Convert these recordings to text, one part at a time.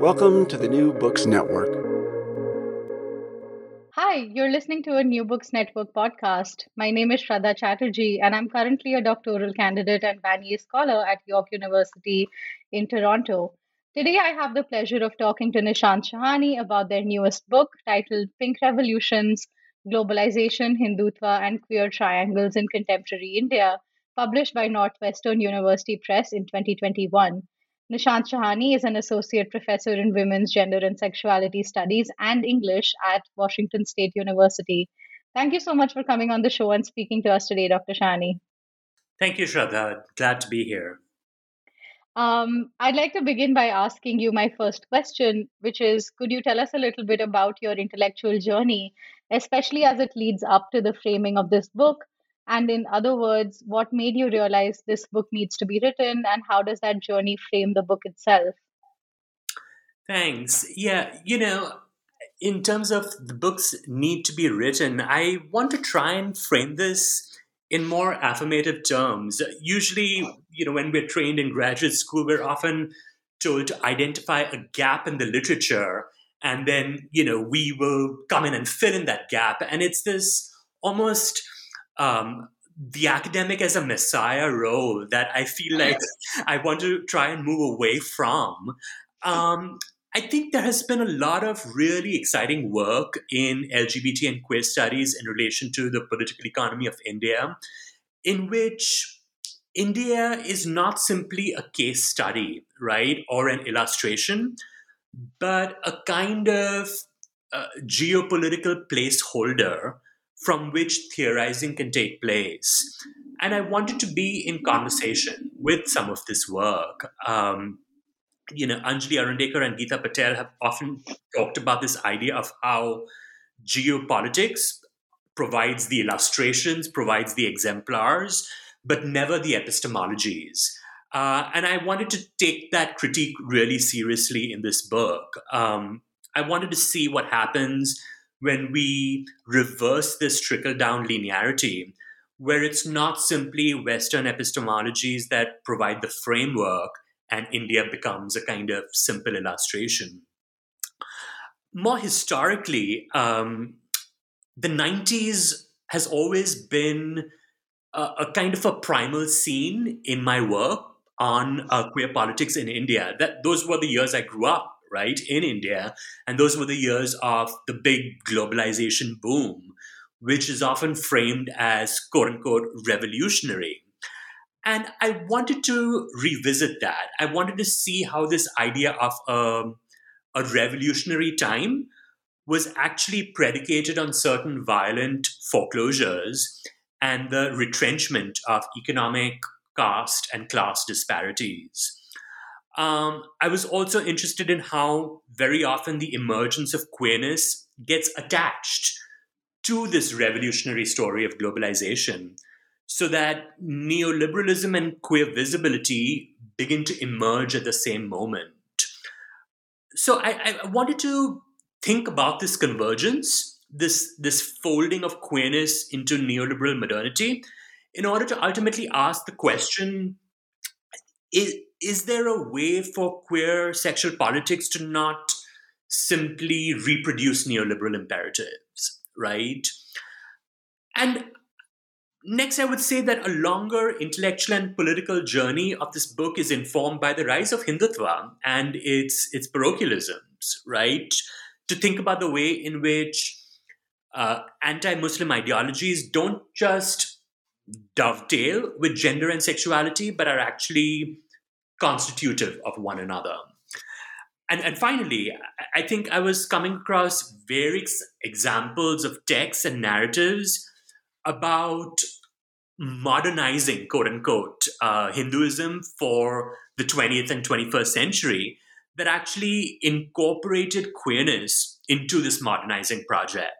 Welcome to the New Books Network. Hi, you're listening to a New Books Network podcast. My name is Shraddha Chatterjee, and I'm currently a doctoral candidate and Vanier Scholar at York University in Toronto. Today, I have the pleasure of talking to Nishant Shahani about their newest book titled Pink Revolutions Globalization, Hindutva, and Queer Triangles in Contemporary India, published by Northwestern University Press in 2021. Nishant Shahani is an associate professor in women's gender and sexuality studies and English at Washington State University. Thank you so much for coming on the show and speaking to us today, Dr. Shahani. Thank you, Shraddha. Glad to be here. Um, I'd like to begin by asking you my first question, which is Could you tell us a little bit about your intellectual journey, especially as it leads up to the framing of this book? And in other words, what made you realize this book needs to be written, and how does that journey frame the book itself? Thanks. Yeah, you know, in terms of the books need to be written, I want to try and frame this in more affirmative terms. Usually, you know, when we're trained in graduate school, we're often told to identify a gap in the literature and then, you know, we will come in and fill in that gap. And it's this almost um, the academic as a messiah role that I feel like I want to try and move away from. Um, I think there has been a lot of really exciting work in LGBT and queer studies in relation to the political economy of India, in which India is not simply a case study, right, or an illustration, but a kind of uh, geopolitical placeholder from which theorizing can take place. And I wanted to be in conversation with some of this work. Um, you know, Anjali Arondekar and Geeta Patel have often talked about this idea of how geopolitics provides the illustrations, provides the exemplars, but never the epistemologies. Uh, and I wanted to take that critique really seriously in this book. Um, I wanted to see what happens when we reverse this trickle down linearity, where it's not simply Western epistemologies that provide the framework and India becomes a kind of simple illustration. More historically, um, the 90s has always been a, a, kind of a primal scene in my work on uh, queer politics in India. That those were the years I grew up right, in India. And those were the years of the big globalization boom, which is often framed as quote unquote revolutionary. And I wanted to revisit that. I wanted to see how this idea of a, a revolutionary time was actually predicated on certain violent foreclosures and the retrenchment of economic, caste, and class disparities. Um, I was also interested in how very often the emergence of queerness gets attached to this revolutionary story of globalization, so that neoliberalism and queer visibility begin to emerge at the same moment. So I, I wanted to think about this convergence, this, this folding of queerness into neoliberal modernity, in order to ultimately ask the question is, is there a way for queer sexual politics to not simply reproduce neoliberal imperatives, right? And next, I would say that a longer intellectual and political journey of this book is informed by the rise of Hindutva and its its parochialisms, right? To think about the way in which uh, anti-Muslim ideologies don't just dovetail with gender and sexuality, but are actually constitutive of one another. And, and finally, I think I was coming across various examples of texts and narratives about modernizing, quote unquote, uh, Hinduism for the 20th and 21st century that actually incorporated queerness into this modernizing project.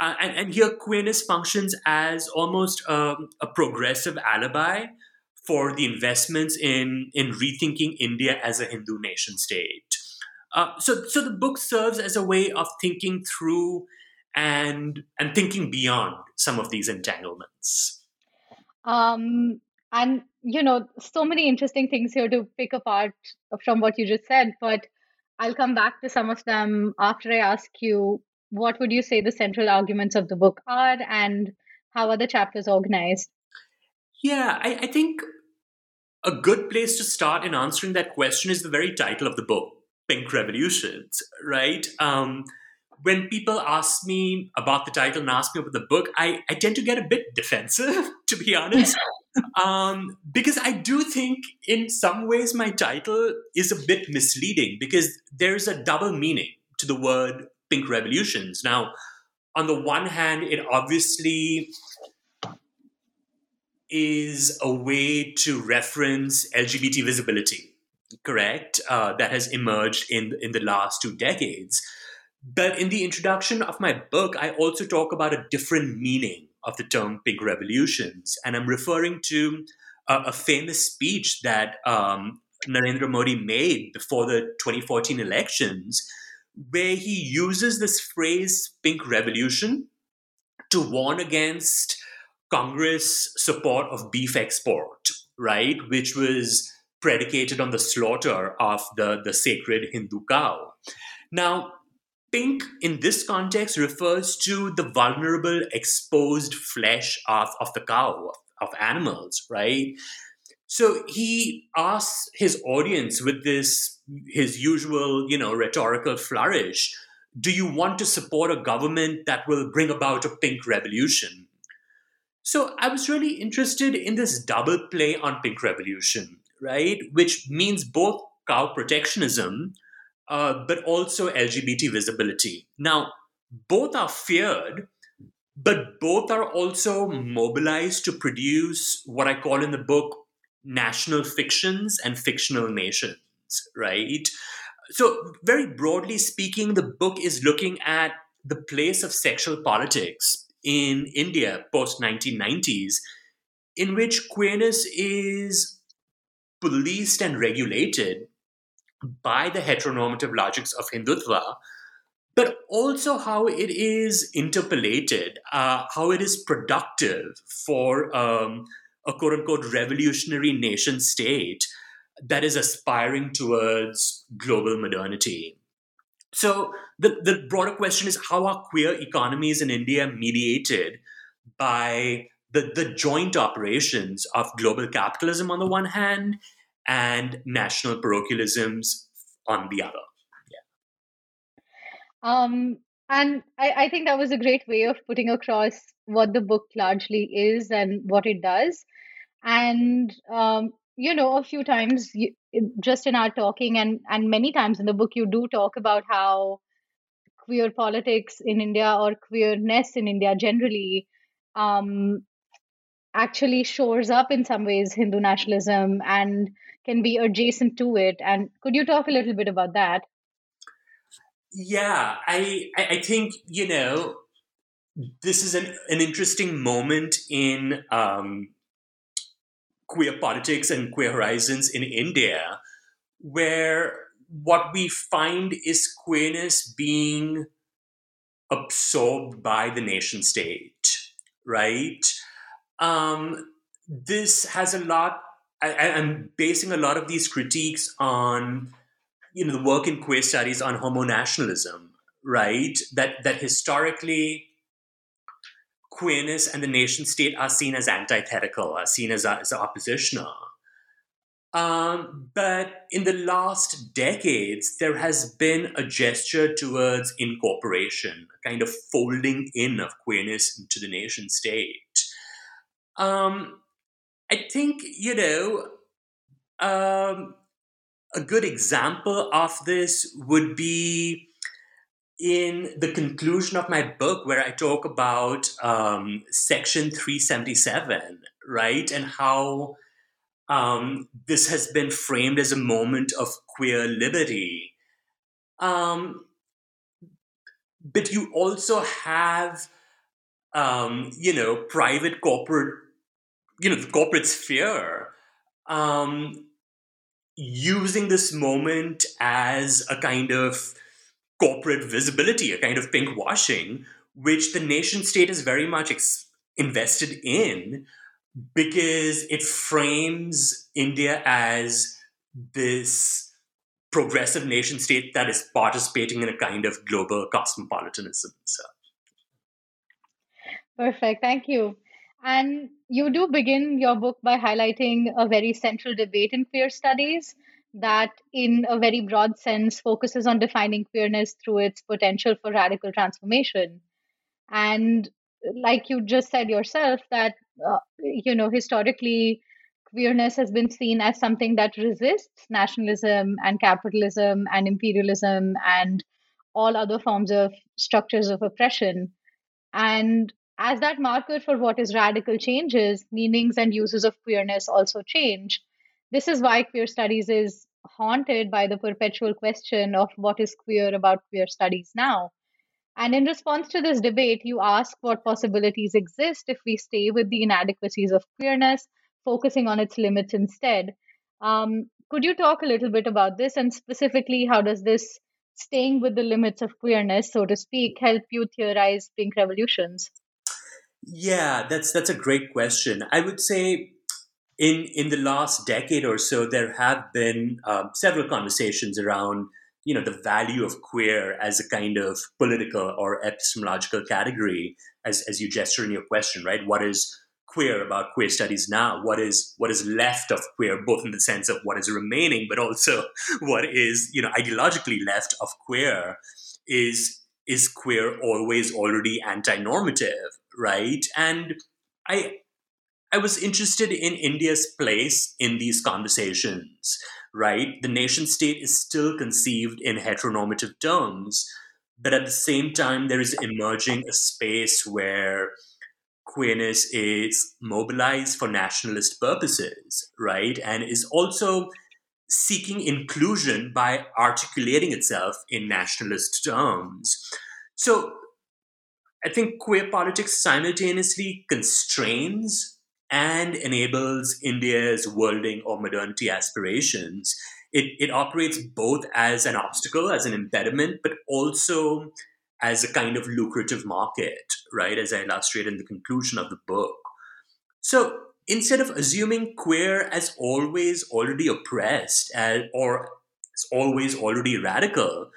Uh, and, and, here, queerness functions as almost a, a, progressive alibi for the investments in, in rethinking India as a Hindu nation state. Uh, so, so the book serves as a way of thinking through and and thinking beyond some of these entanglements. Um, and you know, so many interesting things here to pick apart from what you just said, but I'll come back to some of them after I ask you what would you say the central arguments of the book are and how are the chapters organized? Yeah, I, I think a good place to start in answering that question is the very title of the book, Pink Revolutions, right? Um, when people ask me about the title and ask me about the book, I, I tend to get a bit defensive, to be honest. um, because I do think, in some ways, my title is a bit misleading because there's a double meaning to the word pink revolutions. Now, on the one hand, it obviously is a way to reference LGBT visibility, correct? Uh, that has emerged in in the last two decades. But in the introduction of my book, I also talk about a different meaning of the term pink revolutions. And I'm referring to a, a famous speech that um, Narendra Modi made before the 2014 elections, where he uses this phrase pink revolution to warn against Congress support of beef export, right? Which was predicated on the slaughter of the, the sacred Hindu cow. Now, pink in this context refers to the vulnerable, exposed flesh of, of the cow, of, of animals, right? So he asks his audience with this, his usual, you know, rhetorical flourish, do you want to support a government that will bring about a pink revolution? So I was really interested in this double play on pink revolution, right? Which means both cow protectionism, uh, but also LGBT visibility. Now, both are feared, but both are also mobilized to produce what I call in the book national fictions and fictional nations, right? So, very broadly speaking, the book is looking at the place of sexual politics in India post 1990s, in which queerness is policed and regulated by the heteronormative logics of Hindutva, but also how it is interpolated, uh, how it is productive for um, a quote unquote revolutionary nation state that is aspiring towards global modernity. So, the, the broader question is how are queer economies in India mediated by the, the joint operations of global capitalism on the one hand and national parochialisms on the other. Yeah. Um, and I, I think that was a great way of putting across what the book largely is and what it does. And um, you know, a few times you, just in our talking and and many times in the book, you do talk about how queer politics in India or queerness in India generally um, actually shores up in some ways Hindu nationalism and can be adjacent to it. And could you talk a little bit about that? Yeah, I I think you know this is an an interesting moment in um, queer politics and queer horizons in India, where what we find is queerness being absorbed by the nation state, right? Um, this has a lot I, am basing a lot of these critiques on you know the work in queer studies on homo nationalism, right? That that historically queerness and the nation state are seen as antithetical, are seen as, as oppositional. Um, but in the last decades, there has been a gesture towards incorporation, a kind of folding in of queerness into the nation state. Um, I think, you know, um, a good example of this would be in the conclusion of my book, where I talk about um, Section 377, right? And how um, this has been framed as a moment of queer liberty. Um, but you also have, um, you know, private corporate, you know, the corporate sphere um, using this moment as a kind of corporate visibility, a kind of pink washing, which the nation state is very much ex- invested in because it frames India as this progressive nation state that is participating in a kind of global cosmopolitanism. So. Perfect. Thank you. And you do begin your book by highlighting a very central debate in queer studies that, in a very broad sense, focuses on defining queerness through its potential for radical transformation. And like you just said yourself, that, uh, you know, historically, queerness has been seen as something that resists nationalism and capitalism and imperialism and all other forms of structures of oppression. And as that marker for what is radical changes, meanings and uses of queerness also change. This is why queer studies is haunted by the perpetual question of what is queer about queer studies now. And in response to this debate, you ask what possibilities exist if we stay with the inadequacies of queerness, focusing on its limits instead. Um, could you talk a little bit about this and specifically how does this staying with the limits of queerness, so to speak, help you theorize pink revolutions? Yeah, that's that's a great question. I would say in in the last decade or so, there have been um, several conversations around you know the value of queer as a kind of political or epistemological category, as as you gesture in your question, right? What is queer about queer studies now? What is what is left of queer, both in the sense of what is remaining, but also what is you know ideologically left of queer? Is is queer always already anti-normative right? And I I was interested in India's place in these conversations, right? The nation state is still conceived in heteronormative terms, but at the same time, there is emerging a space where queerness is mobilized for nationalist purposes, right? And is also seeking inclusion by articulating itself in nationalist terms. So I think queer politics simultaneously constrains and enables India's worlding or modernity aspirations. It, it operates both as an obstacle, as an impediment, but also as a kind of lucrative market, right? As I illustrate in the conclusion of the book. So instead of assuming queer as always already oppressed or as always already radical,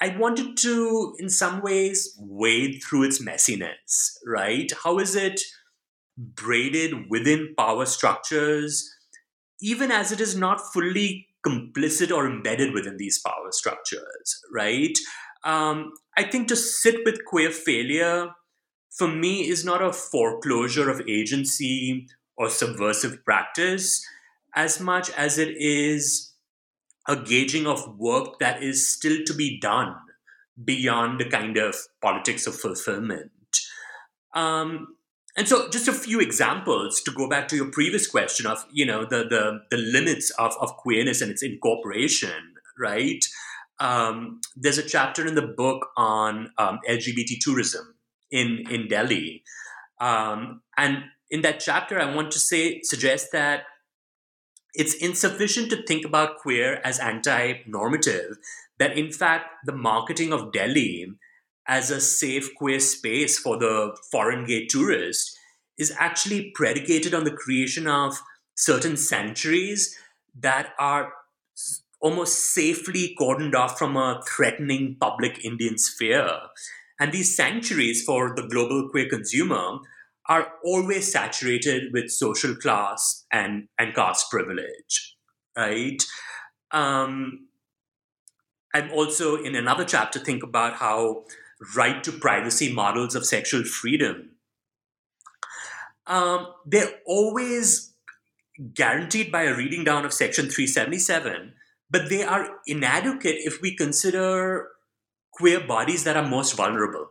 I wanted to, in some ways, wade through its messiness, right? How is it braided within power structures, even as it is not fully complicit or embedded within these power structures, right? Um, I think to sit with queer failure, for me, is not a foreclosure of agency or subversive practice as much as it is a gauging of work that is still to be done beyond the kind of politics of fulfillment. Um, and so, just a few examples to go back to your previous question of you know the the, the limits of, of queerness and its incorporation, right? Um, there's a chapter in the book on um, LGBT tourism in in Delhi, um, and in that chapter, I want to say suggest that it's insufficient to think about queer as anti normative, that in fact, the marketing of Delhi as a safe queer space for the foreign gay tourist is actually predicated on the creation of certain sanctuaries that are almost safely cordoned off from a threatening public Indian sphere. And these sanctuaries for the global queer consumer are always saturated with social class and, and caste privilege, right? Um, I'm also in another chapter think about how right to privacy models of sexual freedom. Um, they're always guaranteed by a reading down of section 377 but they are inadequate if we consider queer bodies that are most vulnerable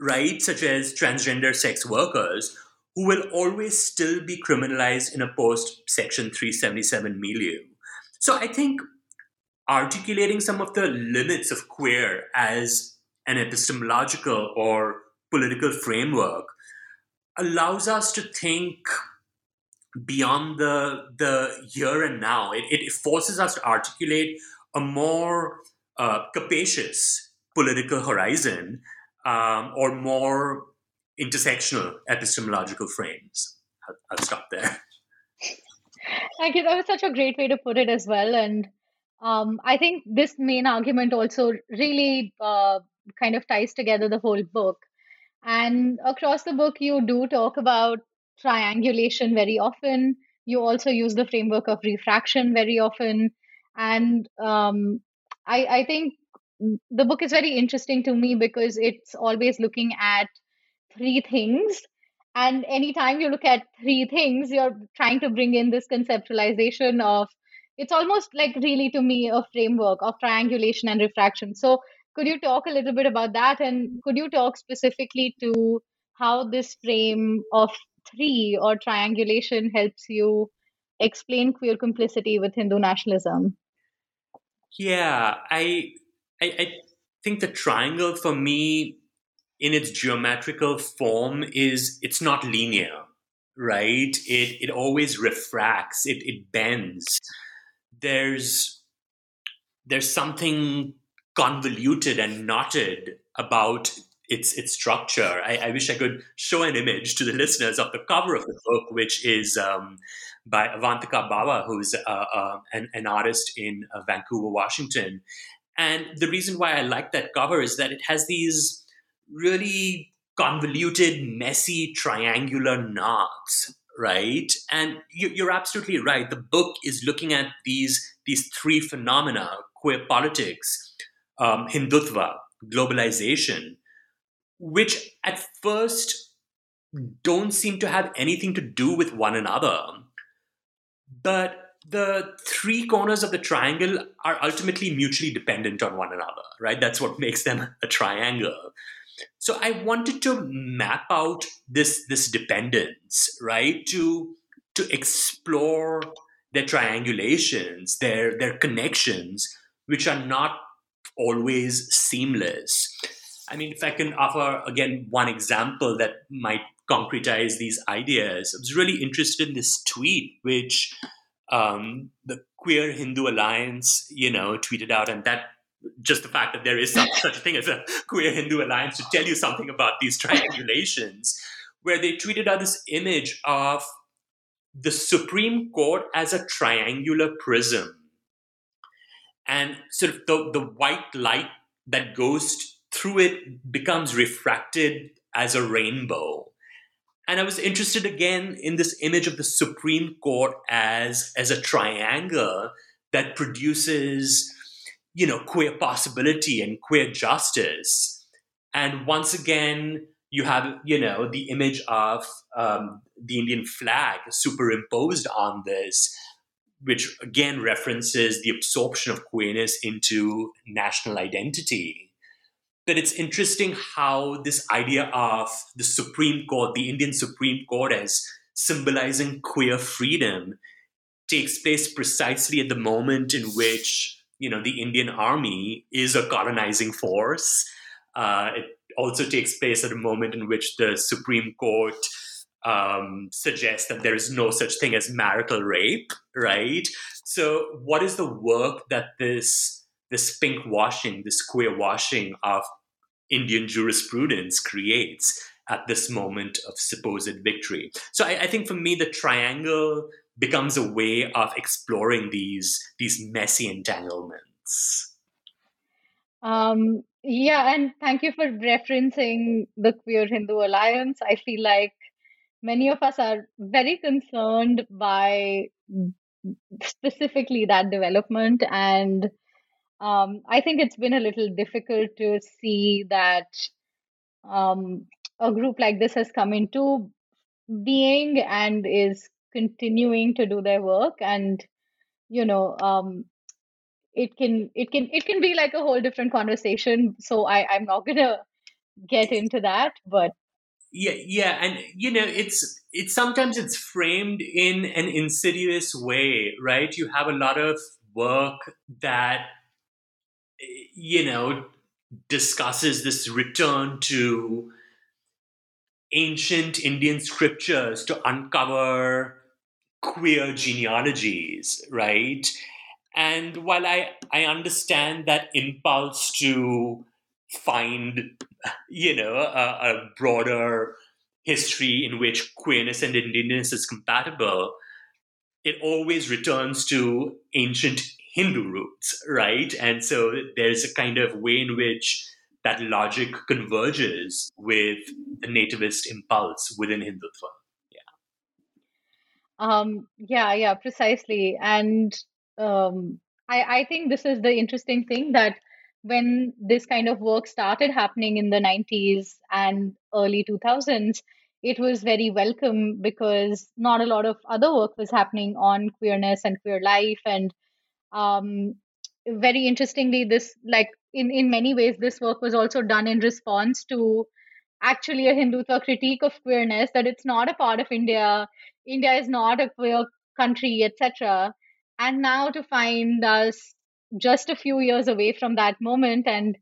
right? Such as transgender sex workers who will always still be criminalized in a post section 377 milieu. So i think articulating some of the limits of queer as an epistemological or political framework allows us to think beyond the the here and now. It, it forces us to articulate a more uh, capacious political horizon um, or more intersectional epistemological frames. I'll, I'll stop there. Thank you. That was such a great way to put it as well. And um, I think this main argument also really uh, kind of ties together the whole book. And across the book, you do talk about triangulation very often. You also use the framework of refraction very often. And um, I, I think the book is very interesting to me because it's always looking at three things. And anytime you look at three things, you're trying to bring in this conceptualization of it's almost like really to me a framework of triangulation and refraction. So could you talk a little bit about that? And could you talk specifically to how this frame of three or triangulation helps you explain queer complicity with Hindu nationalism? Yeah, I, I, I think the triangle for me in its geometrical form is it's not linear, right? It it always refracts, it it bends. There's there's something convoluted and knotted about its its structure. I, I, wish I could show an image to the listeners of the cover of the book, which is um, by Avantika Bawa, who's uh, uh, an, an, artist in uh, Vancouver, Washington. And the reason why I like that cover is that it has these really convoluted, messy, triangular knots, right? And you, are absolutely right. The book is looking at these these three phenomena: queer politics, um, Hindutva, globalization, which at first don't seem to have anything to do with one another. But the three corners of the triangle are ultimately mutually dependent on one another, right? That's what makes them a triangle. So I wanted to map out this this dependence, right? To to explore their triangulations, their their connections, which are not always seamless. I mean, if I can offer again one example that might concretize these ideas, I was really interested in this tweet, which um, the Queer Hindu Alliance, you know, tweeted out, and that just the fact that there is such, such a thing as a Queer Hindu Alliance to tell you something about these triangulations, where they tweeted out this image of the Supreme Court as a triangular prism and sort of the, the white light that goes through it becomes refracted as a rainbow. And I was interested again in this image of the Supreme Court as, as a triangle that produces, you know, queer possibility and queer justice. And once again, you have, you know, the image of um, the Indian flag superimposed on this which again references the absorption of queerness into national identity. But it's interesting how this idea of the Supreme Court, the Indian Supreme Court, as symbolizing queer freedom, takes place precisely at the moment in which you know the Indian army is a colonizing force. Uh, it also takes place at a moment in which the Supreme Court um, suggests that there is no such thing as marital rape, right? So, what is the work that this this pink washing, this queer washing of Indian jurisprudence creates at this moment of supposed victory? So, I, I think for me, the triangle becomes a way of exploring these these messy entanglements. Um, yeah, and thank you for referencing the Queer Hindu Alliance. I feel like many of us are very concerned by specifically that development. And um, I think it's been a little difficult to see that um, a group like this has come into being and is continuing to do their work. And you know um, it can it can it can be like a whole different conversation. So i i'm not gonna get into that but yeah yeah and you know it's it's sometimes it's framed in an insidious way right? You have a lot of work that you know discusses this return to ancient indian scriptures to uncover queer genealogies right? And while i i understand that impulse to find you know a, a broader history in which queerness and indianness is compatible it always returns to ancient hindu roots right? And so there's a kind of way in which that logic converges with the nativist impulse within hindutva Yeah. um yeah yeah precisely. And um i i think this is the interesting thing that when this kind of work started happening in the 90s and early 2000s, it was very welcome because not a lot of other work was happening on queerness and queer life. And um, very interestingly, this, like, in, in many ways, this work was also done in response to actually a Hindutva critique of queerness, that it's not a part of India, India is not a queer country, etc. And now to find us just a few years away from that moment and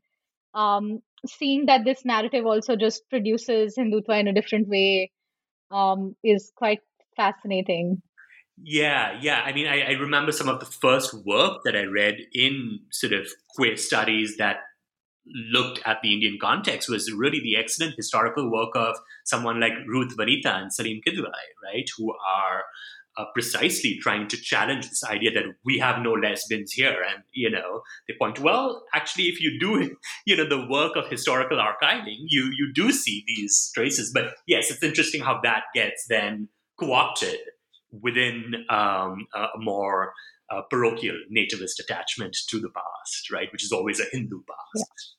um, seeing that this narrative also just produces Hindutva in a different way um, is quite fascinating. Yeah, yeah. I mean, I, I, remember some of the first work that I read in sort of queer studies that looked at the Indian context was really the excellent historical work of someone like Ruth Vanita and Saleem Kidwai, right, who are uh, precisely trying to challenge this idea that we have no lesbians here. And, you know, they point well, actually, if you do, you know, the work of historical archiving, you, you do see these traces. But yes, it's interesting how that gets then co-opted within um, a more uh, parochial nativist attachment to the past, right? Which is always a Hindu past. Yeah.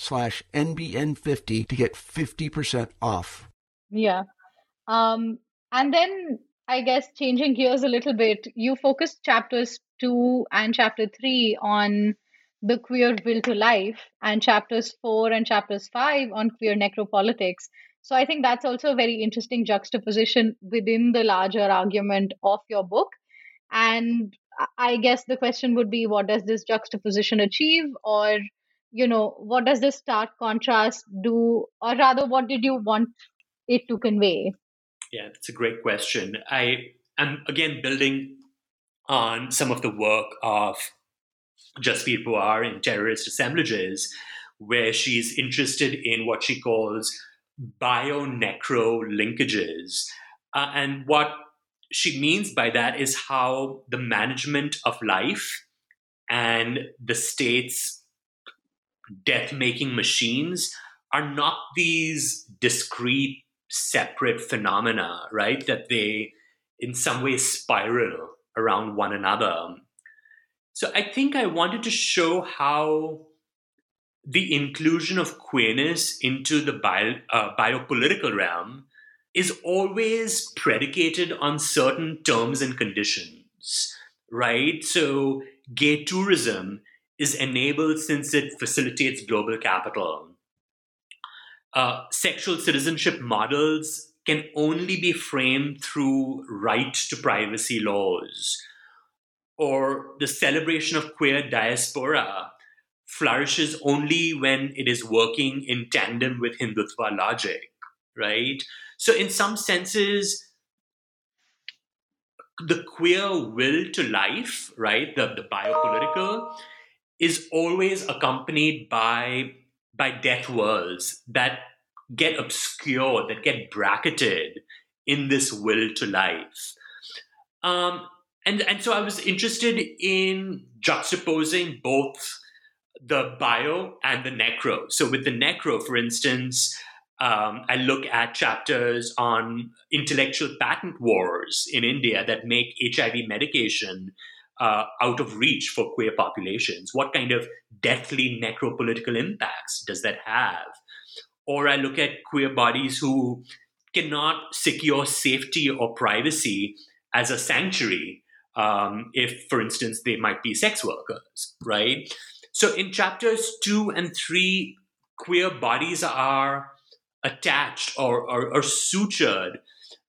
slash NBN50 to get 50% off. Yeah. Um, and then I guess changing gears a little bit, you focused chapters two and chapter three on the queer will to life, and chapters four and chapters five on queer necropolitics. So I think that's also a very interesting juxtaposition within the larger argument of your book. And I guess the question would be what does this juxtaposition achieve? Or you know what does this stark contrast do? Or rather what did you want it to convey? Yeah that's a great question. I am again building on some of the work of Jasbir Puar in terrorist assemblages where she's interested in what she calls bio-necro linkages. Uh, and what she means by that is how the management of life and the state's death making machines are not these discrete, separate phenomena, right? That they in some way spiral around one another. So I think I wanted to show how the inclusion of queerness into the bio, uh, biopolitical realm is always predicated on certain terms and conditions, right? So, gay tourism is enabled since it facilitates global capital. Uh, sexual citizenship models can only be framed through right to privacy laws. Or the celebration of queer diaspora flourishes only when it is working in tandem with Hindutva logic, right? So, in some senses, the queer will to life, right, the, the biopolitical, is always accompanied by by death worlds that get obscured, that get bracketed in this will to life. Um, and and so I was interested in juxtaposing both the bio and the necro. So with the necro, for instance, um, I look at chapters on intellectual patent wars in India that make HIV medication uh, out of reach for queer populations. What kind of deathly necropolitical impacts does that have? Or I look at queer bodies who cannot secure safety or privacy as a sanctuary um, if, for instance, they might be sex workers, right? So in chapters two and three, queer bodies are attached or, or, or sutured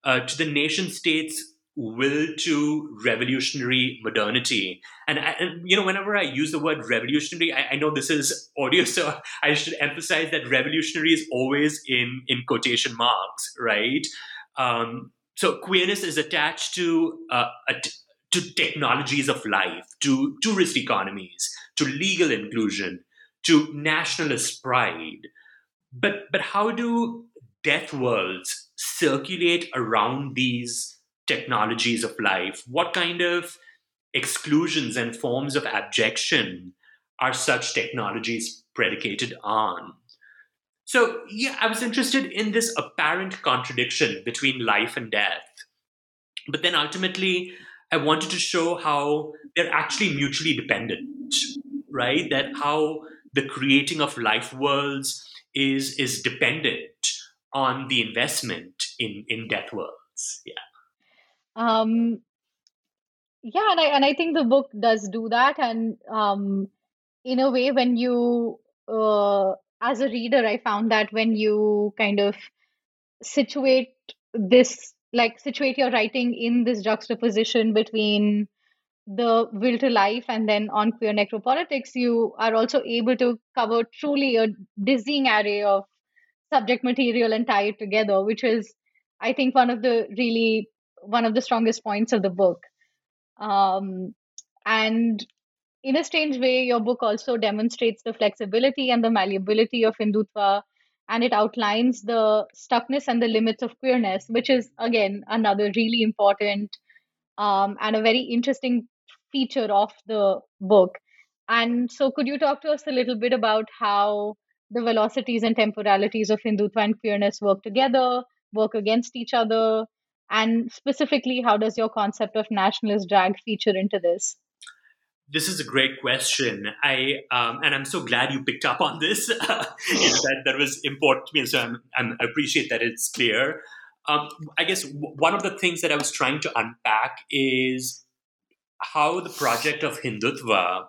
uh, to the nation state's will to revolutionary modernity. And, I, you know, whenever I use the word revolutionary, I, I, know this is audio, so I should emphasize that revolutionary is always in in quotation marks, right? Um, so queerness is attached to uh, to technologies of life, to tourist economies, to legal inclusion, to nationalist pride. But but how do death worlds circulate around these technologies of life? What kind of exclusions and forms of abjection are such technologies predicated on? So, yeah, I was interested in this apparent contradiction between life and death. But then ultimately, I wanted to show how they're actually mutually dependent, right? That how the creating of life worlds is is dependent on the investment in in death worlds. Yeah. Um, yeah, and I and I think the book does do that. And um, in a way, when you, uh, as a reader, I found that when you kind of situate this, like situate your writing in this juxtaposition between the will to life and then on queer necropolitics, you are also able to cover truly a dizzying array of subject material and tie it together, which is, I think, one of the really one of the strongest points of the book. Um, and in a strange way, your book also demonstrates the flexibility and the malleability of Hindutva, and it outlines the stuckness and the limits of queerness, which is, again, another really important um, and a very interesting feature of the book. And so, could you talk to us a little bit about how the velocities and temporalities of Hindutva and queerness work together, work against each other, and specifically, how does your concept of nationalist drag feature into this? This is a great question. I um, and I'm so glad you picked up on this. that that was important to me, so I'm, I'm, i appreciate that it's clear. Um, I guess w- one of the things that I was trying to unpack is how the project of Hindutva,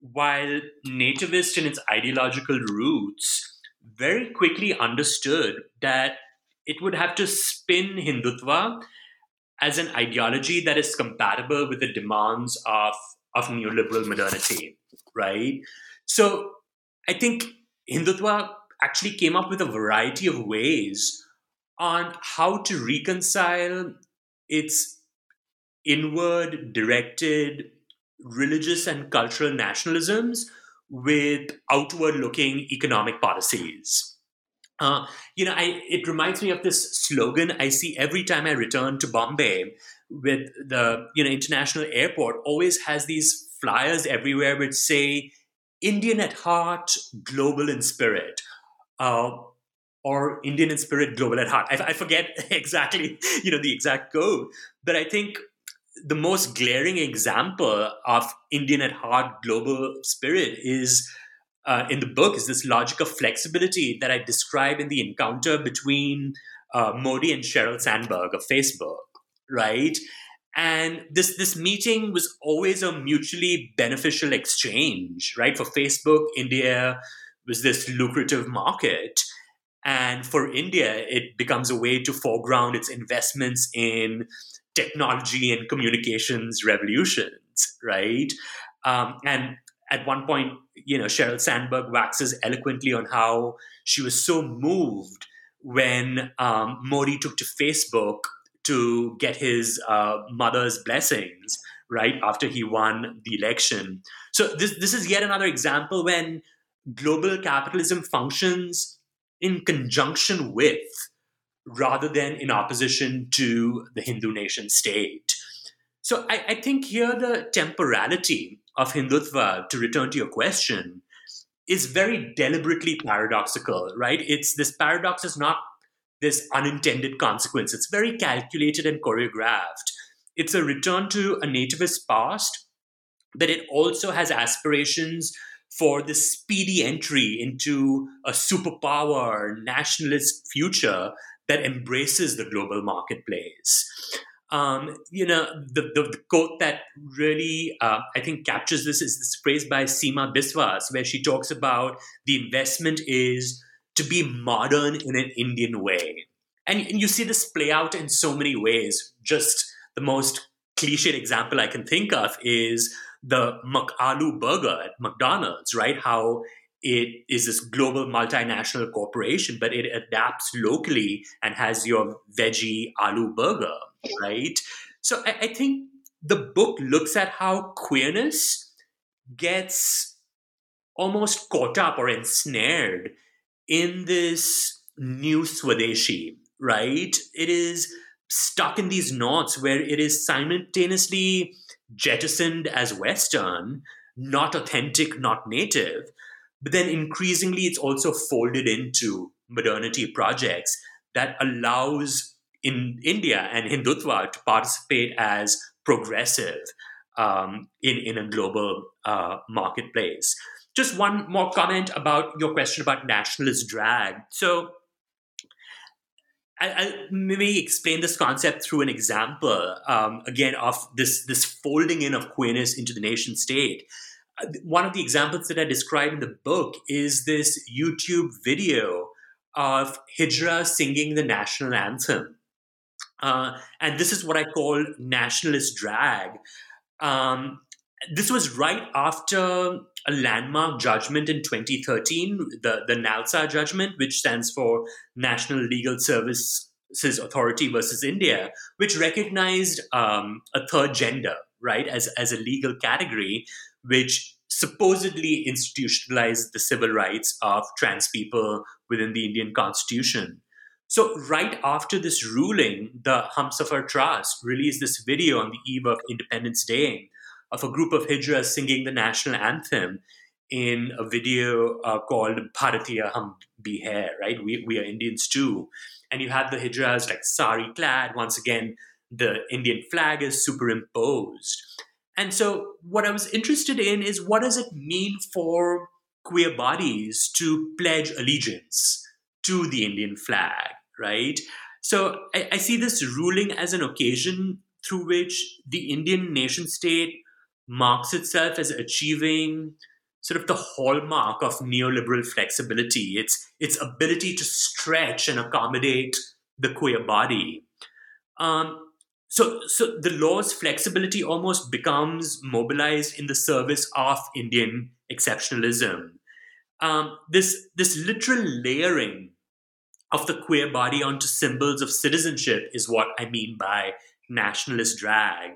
while nativist in its ideological roots, very quickly understood that it would have to spin Hindutva as an ideology that is compatible with the demands of, of neoliberal modernity, right? So I think Hindutva actually came up with a variety of ways on how to reconcile its inward directed religious and cultural nationalisms with outward looking economic policies. Uh, you know, I, it reminds me of this slogan I see every time I return to Bombay with the you know international airport always has these flyers everywhere which say Indian at heart, global in spirit, uh, or Indian in spirit, global at heart. I, I forget exactly you know the exact code, but I think the most glaring example of Indian at heart, global spirit is uh, in the book is this logic of flexibility that I describe in the encounter between uh, Modi and Sheryl Sandberg of Facebook, right? And this this meeting was always a mutually beneficial exchange, right? For Facebook, India was this lucrative market. And for India, it becomes a way to foreground its investments in technology and communications revolutions, right? Um, and at one point, you know, Sheryl Sandberg waxes eloquently on how she was so moved when um, Modi took to Facebook to get his uh, mother's blessings right after he won the election. So this this is yet another example when global capitalism functions in conjunction with rather than in opposition to the Hindu nation state. So I, I think here the temporality of Hindutva, to return to your question, is very deliberately paradoxical, right? It's this paradox is not this unintended consequence. It's very calculated and choreographed. It's a return to a nativist past, but it also has aspirations for the speedy entry into a superpower nationalist future that embraces the global marketplace. Um, you know, the, the, the, quote that really, uh, I think, captures this is this phrase by Seema Biswas, where she talks about the investment is to be modern in an Indian way. And, and you see this play out in so many ways. Just the most cliched example I can think of is the McAloo burger at McDonald's, right? How it is this global multinational corporation, but it adapts locally and has your veggie aloo burger, right? So I, I think the book looks at how queerness gets almost caught up or ensnared in this new Swadeshi, right? It is stuck in these knots where it is simultaneously jettisoned as Western, not authentic, not native, but then increasingly it's also folded into modernity projects that allows in India and Hindutva to participate as progressive um, in, in a global uh, marketplace. Just one more comment about your question about nationalist drag. So, I, will maybe explain this concept through an example um, again of this this folding in of queerness into the nation state. Uh, one of the examples that I describe in the book is this YouTube video of Hijra singing the national anthem. Uh, and this is what I call nationalist drag. Um, this was right after a landmark judgment in 2013, the, the NALSA judgment, which stands for National Legal Services Authority versus India, which recognized um, a third gender, right, as, as a legal category, which supposedly institutionalized the civil rights of trans people within the Indian constitution. So, right after this ruling, the Humsafar Trust released this video on the eve of Independence Day of a group of Hijras singing the national anthem in a video uh, called Bharatiya Hum Bhi Hai, right? We, we are Indians too. And you have the Hijras like sari clad. Once again, the Indian flag is superimposed. And so, what I was interested in is what does it mean for queer bodies to pledge allegiance to the Indian flag, right? So, I, I see this ruling as an occasion through which the Indian nation state marks itself as achieving sort of the hallmark of neoliberal flexibility its its ability to stretch and accommodate the queer body um, so so the law's flexibility almost becomes mobilized in the service of indian exceptionalism um, this this literal layering of the queer body onto symbols of citizenship is what i mean by nationalist drag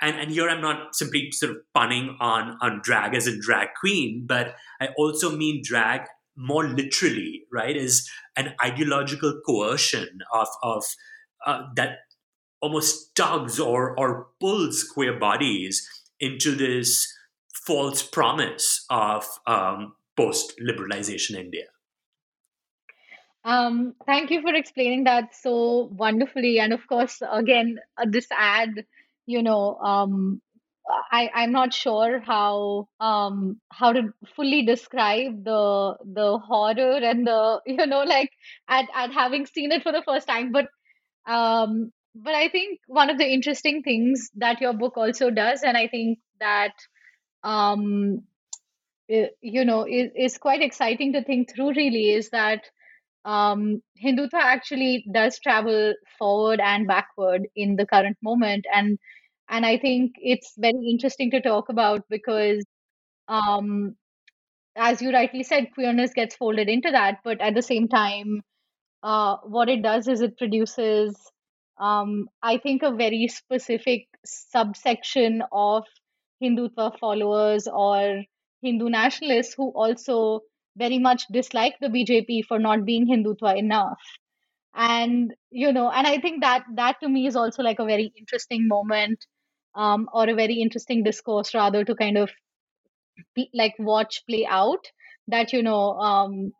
and and here I'm not simply sort of punning on on drag as a drag queen, but I also mean drag more literally, right? Is an ideological coercion of of uh, that almost tugs or or pulls queer bodies into this false promise of um, post liberalization India. Um, thank you for explaining that so wonderfully. And of course, again, uh, this ad you know, um, I, I'm not sure how um how to fully describe the the horror and the you know like at, at having seen it for the first time but um but I think one of the interesting things that your book also does and I think that um you know is, is quite exciting to think through really is that um, Hindutva actually does travel forward and backward in the current moment, and and I think it's very interesting to talk about because, um, as you rightly said, queerness gets folded into that, but at the same time, uh, what it does is it produces, um, I think, a very specific subsection of Hindutva followers or Hindu nationalists who also very much dislike the BJP for not being Hindutva enough. And you know, and I think that that to me is also like a very interesting moment, um, or a very interesting discourse rather to kind of be, like watch play out. That you know, um,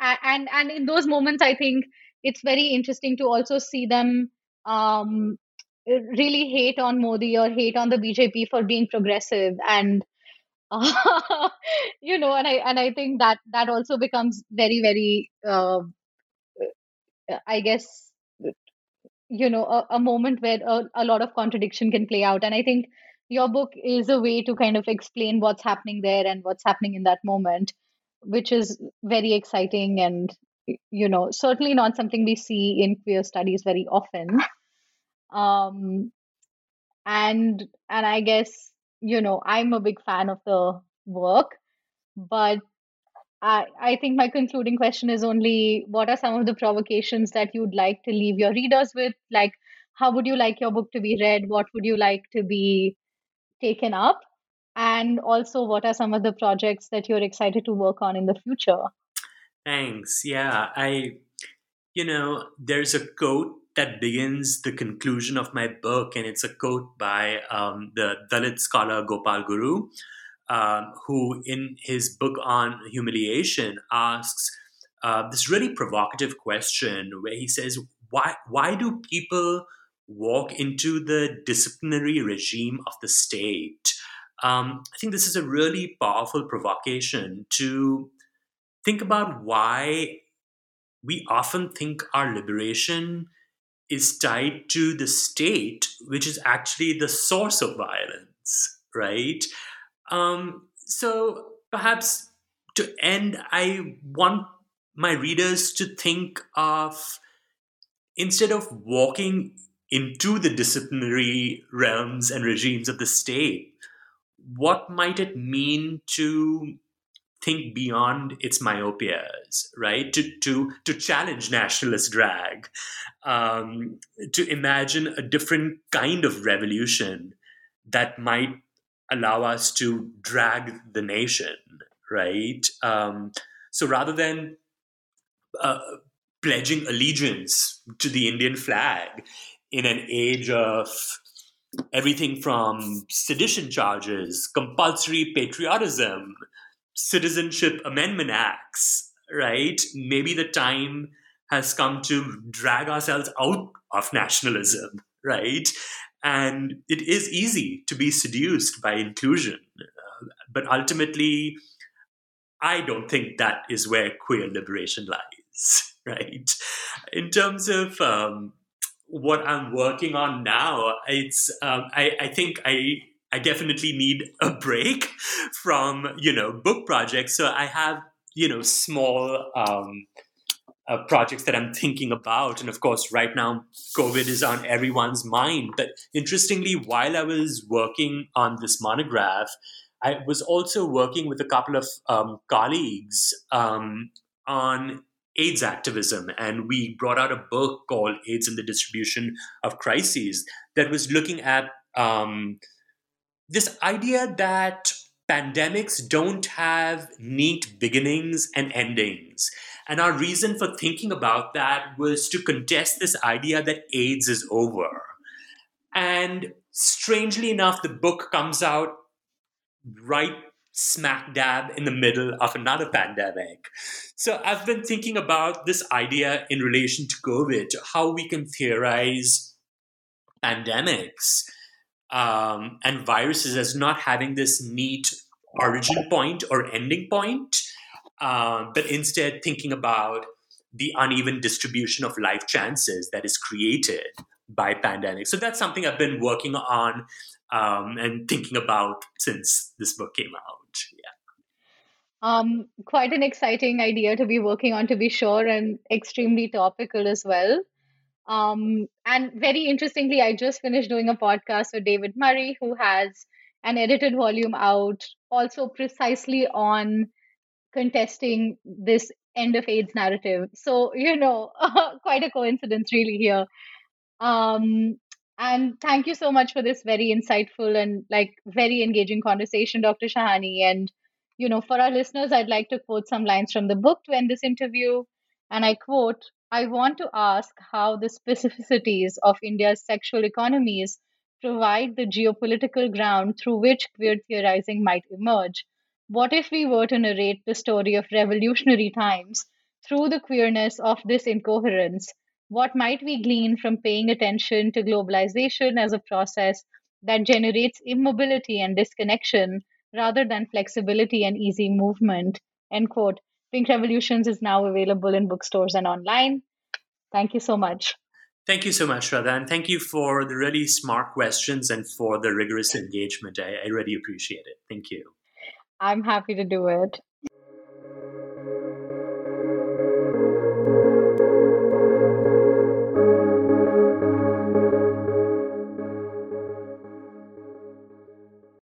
and and in those moments, I think it's very interesting to also see them um, really hate on Modi or hate on the BJP for being progressive and you know and i and i think that that also becomes very very uh, i guess you know a, a moment where a, a lot of contradiction can play out. And i think your book is a way to kind of explain what's happening there and what's happening in that moment which is very exciting and you know certainly not something we see in queer studies very often. Um and and i guess you know, I'm a big fan of the work, but I, I think my concluding question is only what are some of the provocations that you'd like to leave your readers with? Like, how would you like your book to be read? What would you like to be taken up? And also, what are some of the projects that you're excited to work on in the future? Thanks. Yeah, I, you know, there's a quote that begins the conclusion of my book, and it's a quote by um, the Dalit scholar Gopal Guru, um, who, in his book on humiliation, asks uh, this really provocative question where he says, "Why? Why do people walk into the disciplinary regime of the state?" Um, I think this is a really powerful provocation to think about why we often think our liberation is tied to the state, which is actually the source of violence, right? Um, so perhaps to end, I want my readers to think of instead of walking into the disciplinary realms and regimes of the state, what might it mean to think beyond its myopias, right? To to to challenge nationalist drag, um, to imagine a different kind of revolution that might allow us to drag the nation, right? Um, so rather than uh, pledging allegiance to the Indian flag in an age of everything from sedition charges, compulsory patriotism, citizenship amendment acts, right? Maybe the time has come to drag ourselves out of nationalism, right? And it is easy to be seduced by inclusion. Uh, but ultimately, I don't think that is where queer liberation lies, right? In terms of um, what I'm working on now, it's um, I, I think I I definitely need a break from you know book projects. So I have you know small um, uh, projects that I'm thinking about, and of course, right now COVID is on everyone's mind. But interestingly, while I was working on this monograph, I was also working with a couple of um, colleagues um, on AIDS activism, and we brought out a book called AIDS and the Distribution of Crises that was looking at um, this idea that pandemics don't have neat beginnings and endings. And our reason for thinking about that was to contest this idea that AIDS is over. And strangely enough, the book comes out right smack dab in the middle of another pandemic. So I've been thinking about this idea in relation to COVID, how we can theorize pandemics um, and viruses as not having this neat origin point or ending point, uh, but instead thinking about the uneven distribution of life chances that is created by pandemics. So that's something I've been working on um, and thinking about since this book came out. Yeah. Um, quite an exciting idea to be working on, to be sure, and extremely topical as well. Um, and very interestingly, I just finished doing a podcast with David Murray, who has an edited volume out, also precisely on contesting this end of AIDS narrative. So, you know, quite a coincidence, really, here. Um, and thank you so much for this very insightful and like very engaging conversation, Dr. Shahani. And, you know, for our listeners, I'd like to quote some lines from the book to end this interview. And I quote I want to ask how the specificities of India's sexual economies provide the geopolitical ground through which queer theorizing might emerge. What if we were to narrate the story of revolutionary times through the queerness of this incoherence? What might we glean from paying attention to globalization as a process that generates immobility and disconnection rather than flexibility and easy movement? End quote. Pink Revolutions is now available in bookstores and online. Thank you so much. Thank you so much, Shraddha, and thank you for the really smart questions and for the rigorous engagement. I, I really appreciate it. Thank you. I'm happy to do it.